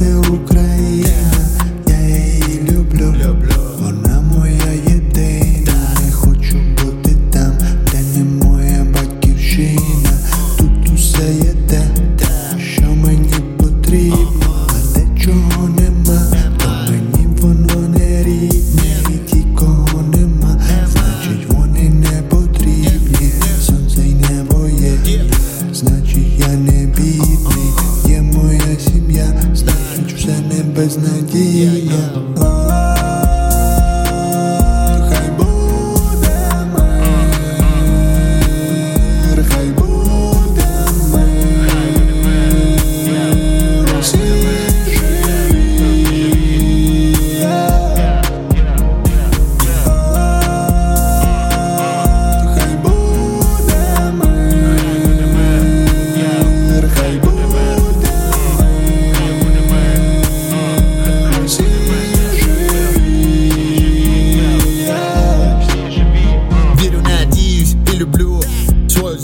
не Україна, я її люблю, вона моя єдина, не хочу бути там, де не моя батьківщина. Тут усе є те, що мені потрібно, а де чого нема, то мені воно не рідне, і ті, кого нема, значить вони не потрібні. Сонце й небо є, значить я не бідний не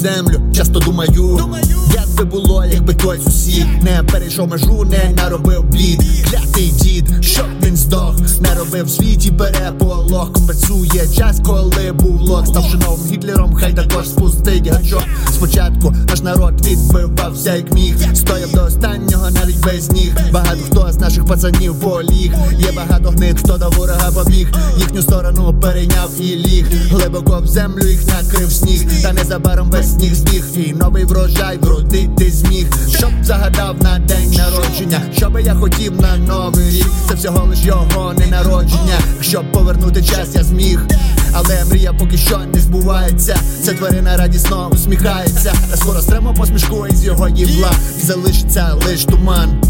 землю. Часто думаю, як би було, якби той сусід не перейшов межу, не наробив блід. Клятий дід, щоб він здох, не робив в світі переполох. Компенсує час, коли був лох. Ставши новим гітлером, хай також спустить гачок. Спочатку наш народ відбивався як міг. Стояв до останнього, навіть без ніг. Багато хто з наших пацанів поліг. Є багато гнид, хто до ворога побіг. Їхню сторону перейняв і ліг. Глибоко в землю їх накрив сніг. Та незабаром весь сніг збіг. І новий врожай вродити зміг. Щоб загадав на день народження. Що би я хотів на новий рік. Це всього лиш його не народження. Щоб повернути час, я зміг. Але мрія поки що не збувається. Ця тварина радісно усміхається. Та скоро стремо посмішку із його їбла. І залишиться лиш туман.